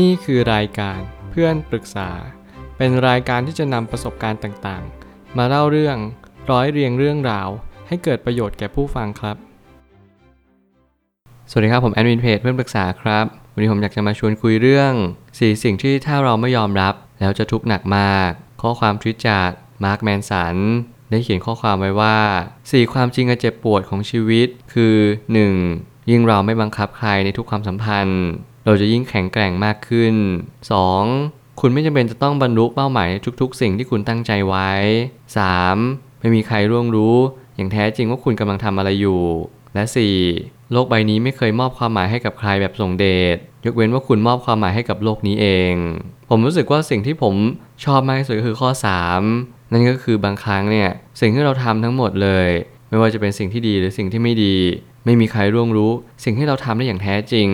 นี่คือรายการเพื่อนปรึกษา เป็นรายการที่จะนำประสบการณ์ต่างๆ มาเล่าเรื่องร้อยเรียงเรื่องราว ให้เกิดประโยชน์แก่ผู้ฟังครับ สวัสดีครับผมแอดมินเพจเพื่อนปรึกษาครับ วันนี้ผมอยากจะมาชวนคุยเรื่องสี่สิ่งที่ถ้าเราไม่ยอมรับ แล้วจะทุกข์หนักมาก ข้อความทวิตจากมาร์คแมนสันได้เขียนข้อความไว้ว่า 4 ความจริงอันเจ็บปวดของชีวิต คือ 1. ยิ่งเราไม่บังคับใครในทุกความสัมพันธ์ เราจะยิ่งแข็งแกร่งมากขึ้น 2. คุณไม่จำเป็นจะต้องบรรลุเป้าหมายในทุกๆ สิ่งที่คุณตั้งใจไว้ 3. ไม่มีใครร่วงรู้ อย่างแท้จริงว่าคุณกำลังทำอะไรอยู่ และ 4. โลกใบนี้ไม่เคยมอบความหมายให้กับใครแบบส่งเดชยกเว้นว่าคุณมอบความหมายให้กับโลกนี้เอง ผมรู้สึกว่าสิ่งที่ผมชอบมากที่สุดก็คือข้อ 3 นั่นก็คือบางครั้งเนี่ยสิ่งที่เราทำทั้งหมดเลย ไม่ว่าจะเป็นสิ่งที่ดีหรือสิ่งที่ไม่ดี ไม่มีใครร่วงรู้ สิ่งที่เราทำได้อย่างแท้จริง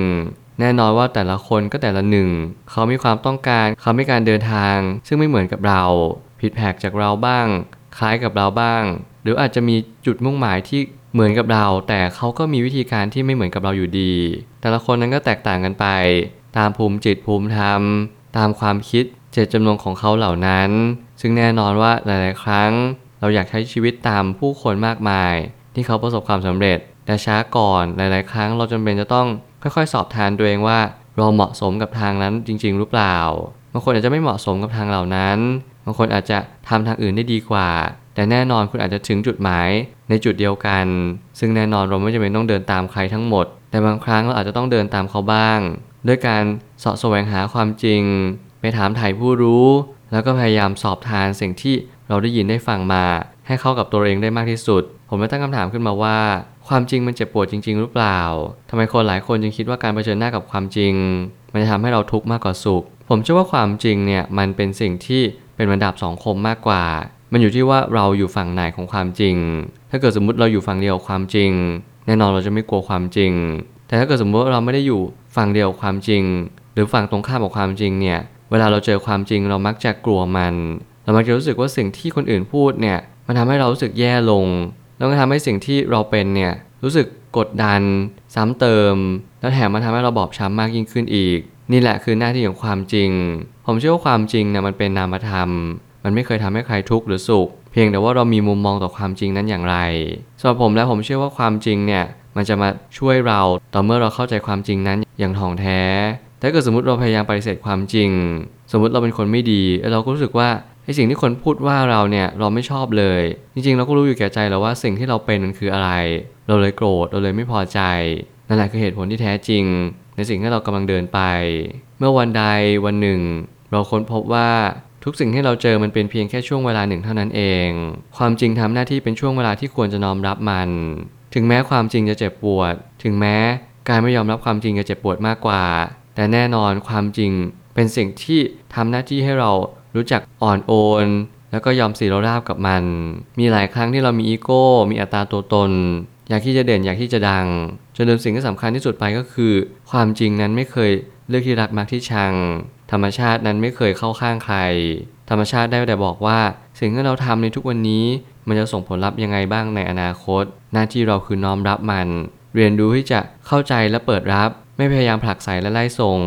แน่นอนว่าแต่ละคนก็แต่ละหนึ่ง เขามีความต้องการเขามีการเดินทาง ซึ่งไม่เหมือนกับเรา ผิดแผกจากเราบ้าง คล้ายกับเราบ้าง หรืออาจจะมีจุดมุ่งหมายที่เหมือนกับเรา แต่เขาก็มีวิธีการที่ไม่เหมือนกับเราอยู่ดี แต่ละคนนั้นก็แตกต่างกันไป ตามภูมิจิตภูมิธรรม ตามความคิดเจตจำนงของเขาเหล่านั้น ซึ่งแน่นอนว่าหลาย ๆ ครั้ง เราอยากใช้ชีวิตตามผู้คนมากมาย ที่เขาประสบความสำเร็จแต่ช้าก่อนหลาย ๆ ครั้งเราจำเป็นจะต้อง ค่อยๆ สอบทานตัวเองว่า เราเหมาะสมกับทางนั้นจริง ๆ หรือเปล่า บางคนอาจจะไม่เหมาะสมกับทางเหล่านั้น บางคนอาจจะทำทางอื่นได้ดีกว่า แต่แน่นอนคุณอาจจะถึงจุดหมายในจุดเดียวกัน ซึ่งแน่นอนเราไม่จำเป็นต้องเดินตามใครทั้งหมด แต่บางครั้งเราอาจจะต้องเดินตามเขาบ้าง ด้วยการสาะแสวงหาความจริง ไปถามถ่ายผู้รู้ แล้วก็พยายามสอบทานสิ่งที่เราได้ยินได้ฟังมา ให้เข้ากับตัวเองได้มากที่สุด ผมเลยตั้งคำถามขึ้นมาว่า ความจริงมันเจ็บปวดจริง ๆ หรือเปล่าทำไมคนหลายคนจึงคิดว่าการเผชิญหน้ากับความจริง มันจะทำให้เราทุกข์มากกว่าสุข ผมเชื่อว่าความจริงเนี่ยมันเป็นสิ่งที่เป็นบรรดาบสองคมมากกว่า มันอยู่ที่ว่าเราอยู่ฝั่งไหนของความจริง ถ้าเกิดสมมุติเราอยู่ฝั่งเดียวความจริง แน่นอนเราจะไม่กลัวความจริง แต่ถ้าเกิดสมมติว่าเราไม่ได้อยู่ฝั่งเดียวความจริง หรือฝั่งตรงข้ามกับความจริงเนี่ยเวลาเราเจอความจริงเรามักจะกลัวมัน เรามักจะรู้สึกว่าสิ่งที่คนอื่นพูดเนี่ยมันทำให้เรารู้สึกแย่ลง แล้วก็ทำให้สิ่งที่เราเป็นเนี่ยรู้สึกกดดันซ้ำเติม แล้วแถมมันทำให้เราบอบช้ำมากยิ่งขึ้นอีก นี่แหละคือหน้าที่ของความจริง ผมเชื่อว่าความจริงเนี่ยมันเป็นนามธรรม มันไม่เคยทำให้ใครทุกข์หรือสุข เพียงแต่ว่าเรามีมุมมองต่อความจริงนั้นอย่างไรสำหรับผมแล้วผมเชื่อว่าความจริงเนี่ยมันจะมาช่วยเราต่อเมื่อเราเข้าใจความจริงนั้นอย่างถ่องแท้แต่ถ้าเกิดสมมติเราพยายามปฏิเสธความจริง สมมติเราเป็นคนไม่ดีเราก็รู้สึกว่า ไอสิ่งที่คนพูดว่าเราเนี่ยเราไม่ชอบเลย จริงๆ เราก็รู้อยู่แก่ใจแล้วว่าสิ่งที่เราเป็นมันคืออะไร เราเลยโกรธเราเลยไม่พอใจนั่นแหละคือเหตุผลที่แท้จริง ในสิ่งที่เรากำลังเดินไป เมื่อวันใดวันหนึ่ง เราค้นพบว่าทุกสิ่งที่เราเจอมันเป็นเพียงแค่ช่วงเวลาหนึ่งเท่านั้นเอง ความจริงทำหน้าที่เป็นช่วงเวลาที่ควรจะน้อมรับมัน ถึงแม้ความจริงจะเจ็บปวด ถึงแม้การไม่ยอมรับความจริงจะเจ็บปวดมากกว่า แต่แน่นอนความจริงเป็นสิ่งที่ทำหน้าที่ให้เรา รู้จักอ่อนโอน แล้วก็ยอมสีเราราบกับมัน มีหลายครั้งที่เรามีอีโก้ มีอัตราตัวตน อยากที่จะเด่นอยากที่จะดังจนลืมสิ่งที่สำคัญที่สุดไปก็คือ ความจริงนั้นไม่เคยเลือกที่รักมักที่ชัง ธรรมชาตินั้นไม่เคยเข้าข้างใคร ธรรมชาติได้แต่บอกว่าสิ่งที่เราทำในทุกวันนี้ มันจะส่งผลลัพธ์ยังไงบ้างในอนาคต หน้าที่เราคือน้อมรับมัน เรียนรู้ที่จะเข้าใจและเปิดรับ ไม่พยายามผลักไสและไล่ส่ง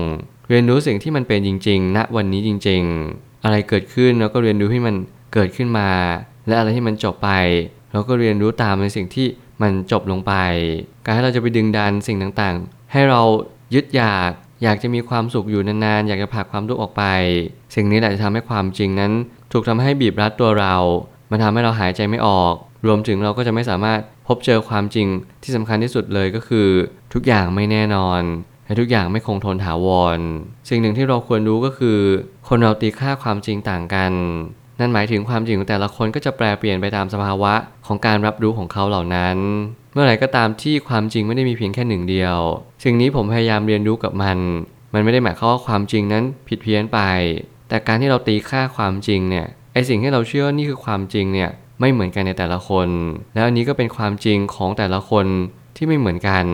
เรียนรู้สิ่งที่มันเป็นจริงๆณวันนี้จริง ๆ อะไรเกิดขึ้นเราก็เรียนรู้ให้มันเกิดขึ้นมา และอะไรที่มันจบไป เราก็เรียนรู้ตามในสิ่งที่มันจบลงไป การให้เราจะไปดึงดันสิ่งต่างๆ ให้เรายึดอยากอยากจะมีความสุขอยู่นานๆ อยากจะผลักความทุกข์ออกไป สิ่งนี้แหละจะทำให้ความจริงนั้น ถูกทำให้บีบรัดตัวเรา มันทำให้เราหายใจไม่ออก รวมถึงเราก็จะไม่สามารถพบเจอความจริงที่สำคัญที่สุดเลยก็คือ ทุกอย่างไม่แน่นอน และทุกอย่างไม่คงทนถาวร สิ่งหนึ่งที่เราควรรู้ก็คือ คนเราตีค่าความจริงต่างกัน นั่นหมายถึงความจริงของแต่ละคนก็จะแปลเปลี่ยนไปตามสภาวะของการรับรู้ของเขาเหล่านั้น เมื่อไหร่ก็ตามที่ความจริงไม่ได้มีเพียงแค่หนึ่งเดียว สิ่งนี้ผมพยายามเรียนรู้กับมัน มันไม่ได้หมายความว่าความจริงนั้นผิดเพี้ยนไป แต่การที่เราตีค่าความจริงเนี่ย ไอสิ่งที่เราเชื่อนี่คือความจริงเนี่ยไม่เหมือนกันในแต่ละคน แล้วอันนี้ก็เป็นความจริงของแต่ละคนที่ไม่เหมือนกัน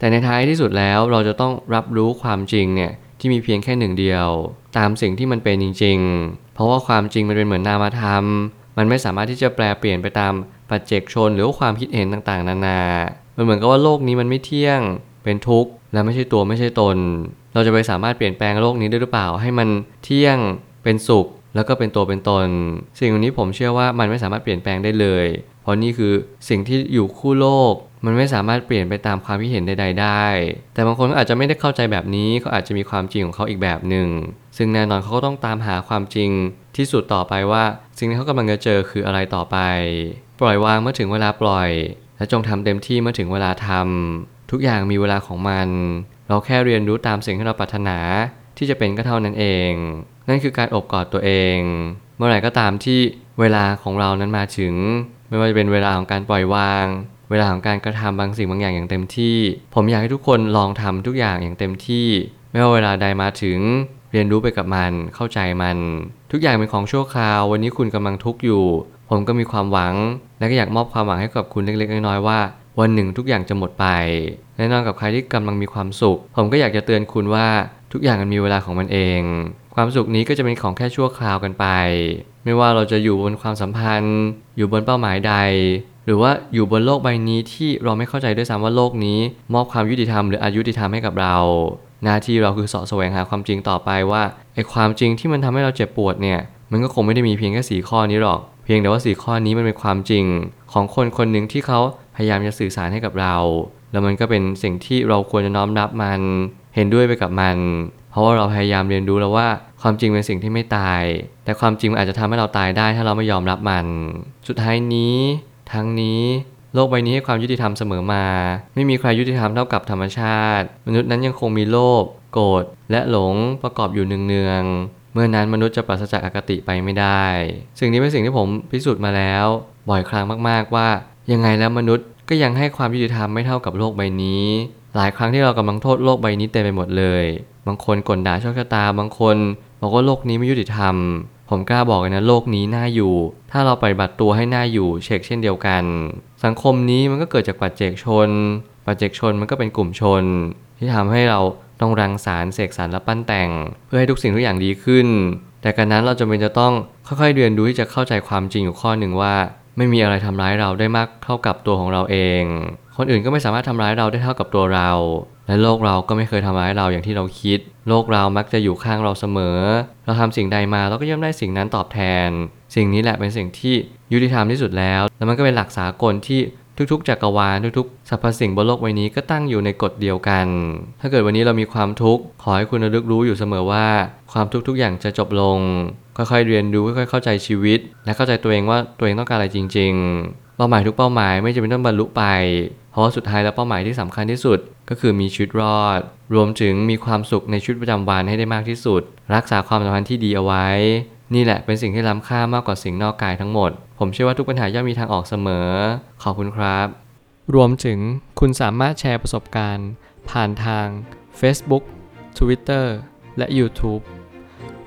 แต่ในท้ายที่สุดแล้วเราจะต้องรับรู้ความจริงเนี่ยที่มีเพียงแค่หนึ่งเดียว ตามสิ่งที่มันเป็นจริง ๆ เพราะว่าความจริงมันเป็นเหมือนนามธรรม มันไม่สามารถที่จะแปลเปลี่ยนไปตามปัจเจกชนหรือความคิดเห็นต่างๆ นานา มันเหมือนกับว่าโลกนี้มันไม่เที่ยง เป็นทุกข์และไม่ใช่ตัวไม่ใช่ตน เราจะไปสามารถเปลี่ยนแปลงโลกนี้ได้หรือเปล่า ให้มันเที่ยง เป็นสุข แล้วก็เป็นตัวเป็นตน สิ่งนี้ผมเชื่อว่ามันไม่สามารถเปลี่ยนแปลงได้เลย เพราะนี่คือสิ่งที่อยู่คู่โลก มันไม่สามารถเปลี่ยนไปตามความคิดเห็นใดๆได้ แต่บางคนอาจจะไม่ได้เข้าใจแบบนี้เขาอาจจะมีความจริงของเขาอีกแบบหนึ่ง ซึ่งแน่นอนเขาก็ต้องตามหาความจริงที่สุดต่อไปว่า สิ่งที่เขากำลังจะเจอคืออะไรต่อไป ปล่อยวางเมื่อถึงเวลาปล่อย และจงทำเต็มที่เมื่อถึงเวลาทำทุกอย่างมีเวลาของมัน เราแค่เรียนรู้ตามสิ่งที่เราปรารถนาที่จะเป็นก็เท่านั้นเอง นั่นคือการอบกอดตัวเอง เมื่อไหร่ก็ตามที่เวลาของเรานั้นมาถึง ไม่ว่าจะเป็นเวลาของการปล่อยวาง เวลาของการกระทำบางสิ่งบางอย่างอย่างเต็มที่ ผมอยากให้ทุกคนลองทำทุกอย่างอย่างเต็มที่ ไม่ว่าเวลาใดมาถึงเรียนรู้ไปกับมัน เข้าใจมัน ทุกอย่างเป็นของชั่วคราว วันนี้คุณกำลังทุกข์อยู่ ผมก็มีความหวัง และก็อยากมอบความหวังให้กับคุณเล็กๆน้อยๆว่า วันหนึ่งทุกอย่างจะหมดไปแน่นอนกับใครที่กำลังมีความสุข ผมก็อยากจะเตือนคุณว่าทุกอย่างมันมีเวลาของมันเอง ความสุขนี้ก็จะเป็นของแค่ชั่วคราวกันไป ไม่ว่าเราจะอยู่บนความสัมพันธ์ อยู่บนเป้าหมายใด รือว่าอยู่บนโลกใบนี้ที่เราไม่เข้าใจด้วยซ้ำว่าโลกนี้ มอบความยุติธรรมหรืออายุติธรรมให้กับเรา หน้าที่เราคือเสาะแสวงหาความจริงต่อไปว่าไอ้ความจริงที่มันทำให้เราเจ็บปวดเนี่ย มันก็คงไม่ได้มีเพียงแค่สีข้อนี้หรอก เพียงแต่ว่าสีข้อนี้มันเป็นความจริง ของคนคนหนึ่งที่เขาพยายามจะสื่อสารให้กับเรา แล้วมันก็เป็นสิ่งที่เราควรจะน้อมรับมัน เห็นด้วยไปกับมัน เพราะว่าเราพยายามเรียนรู้แล้วว่าความจริงเป็นสิ่งที่ไม่ตาย แต่ความจริงมันอาจจะทำให้เราตายได้ถ้าเราไม่ยอมรับมัน สุดท้ายนี้ ทั้งนี้โลกใบนี้ให้ความยุติธรรมเสมอมา ไม่มีใครยุติธรรมเท่ากับธรรมชาติ มนุษย์นั้นยังคงมีโลภโกรธและหลงประกอบอยู่เนืองๆเมื่อนั้นมนุษย์จะปราศจากอคติไปไม่ได้ สิ่งนี้เป็นสิ่งที่ผมพิสูจน์มาแล้ว บ่อยครั้งมากๆว่า ยังไงแล้วมนุษย์ก็ยังให้ความยุติธรรมไม่เท่ากับโลกใบนี้ หลายครั้งที่เรากำลังโทษโลกใบนี้เต็มไปหมดเลย บางคนกลด่าโชคชะตาบางคน บอกว่าโลกนี้ไม่ยุติธรรม ผมกล้าบอกเลยนะโลกนี้น่าอยู่ ถ้าเราปฏิบัติตัวให้น่าอยู่เช็คเช่นเดียวกัน สังคมนี้มันก็เกิดจากปัจเจกชน ปัจเจกชนมันก็เป็นกลุ่มชน ที่ทำให้เราต้องรังสรรค์เสกสรรและปั้นแต่ง เพื่อให้ทุกสิ่งทุกอย่างดีขึ้น แต่การนั้นเราจำเป็นจะต้องค่อยๆเรียนรู้ที่จะเข้าใจความจริงอยู่ข้อหนึ่งว่า ไม่มีอะไรทำร้ายเราได้มากเท่ากับตัวของเราเอง คนอื่นก็ไม่สามารถทำร้ายเราได้เท่ากับตัวเรา และโลกเราก็ไม่เคยทำร้ายเราอย่างที่เราคิด โลกเรามักจะอยู่ข้างเราเสมอ เราทำสิ่งใดมาเราก็ย่อมได้สิ่งนั้นตอบแทน สิ่งนี้แหละเป็นสิ่งที่ยุติธรรมที่สุดแล้ว และมันก็เป็นหลักสากลที่ทุกๆจักรวาลทุกๆสรรพสิ่งบนโลกใบนี้ก็ตั้งอยู่ในกฎเดียวกัน ถ้าเกิดวันนี้เรามีความทุกข์ขอให้คุณระลึกรู้อยู่เสมอว่า ความทุกข์ทุกอย่างจะจบลงค่อยๆเรียนรู้ค่อยๆเข้าใจชีวิต และเข้าใจตัวเองว่าตัวเองต้องการอะไรจริง ๆ เป้าหมายทุกเป้าหมายไม่จำเป็นต้องบรรลุไป เพราะว่าสุดท้ายแล้วเป้าหมายที่สำคัญที่สุด ก็คือมีชีวิตรอด รวมถึงมีความสุขในชีวิตประจำวันให้ได้มากที่สุด รักษาความสัมพันธ์ที่ดีเอาไว้ นี่แหละเป็นสิ่งที่ล้ำค่ามากกว่าสิ่งนอกกายทั้งหมด ผมเชื่อว่าทุกปัญหาย่อมมีทางออกเสมอ ขอบคุณครับ รวมถึงคุณสามารถแชร์ประสบการณ์ ผ่านทาง Facebook Twitter และ YouTube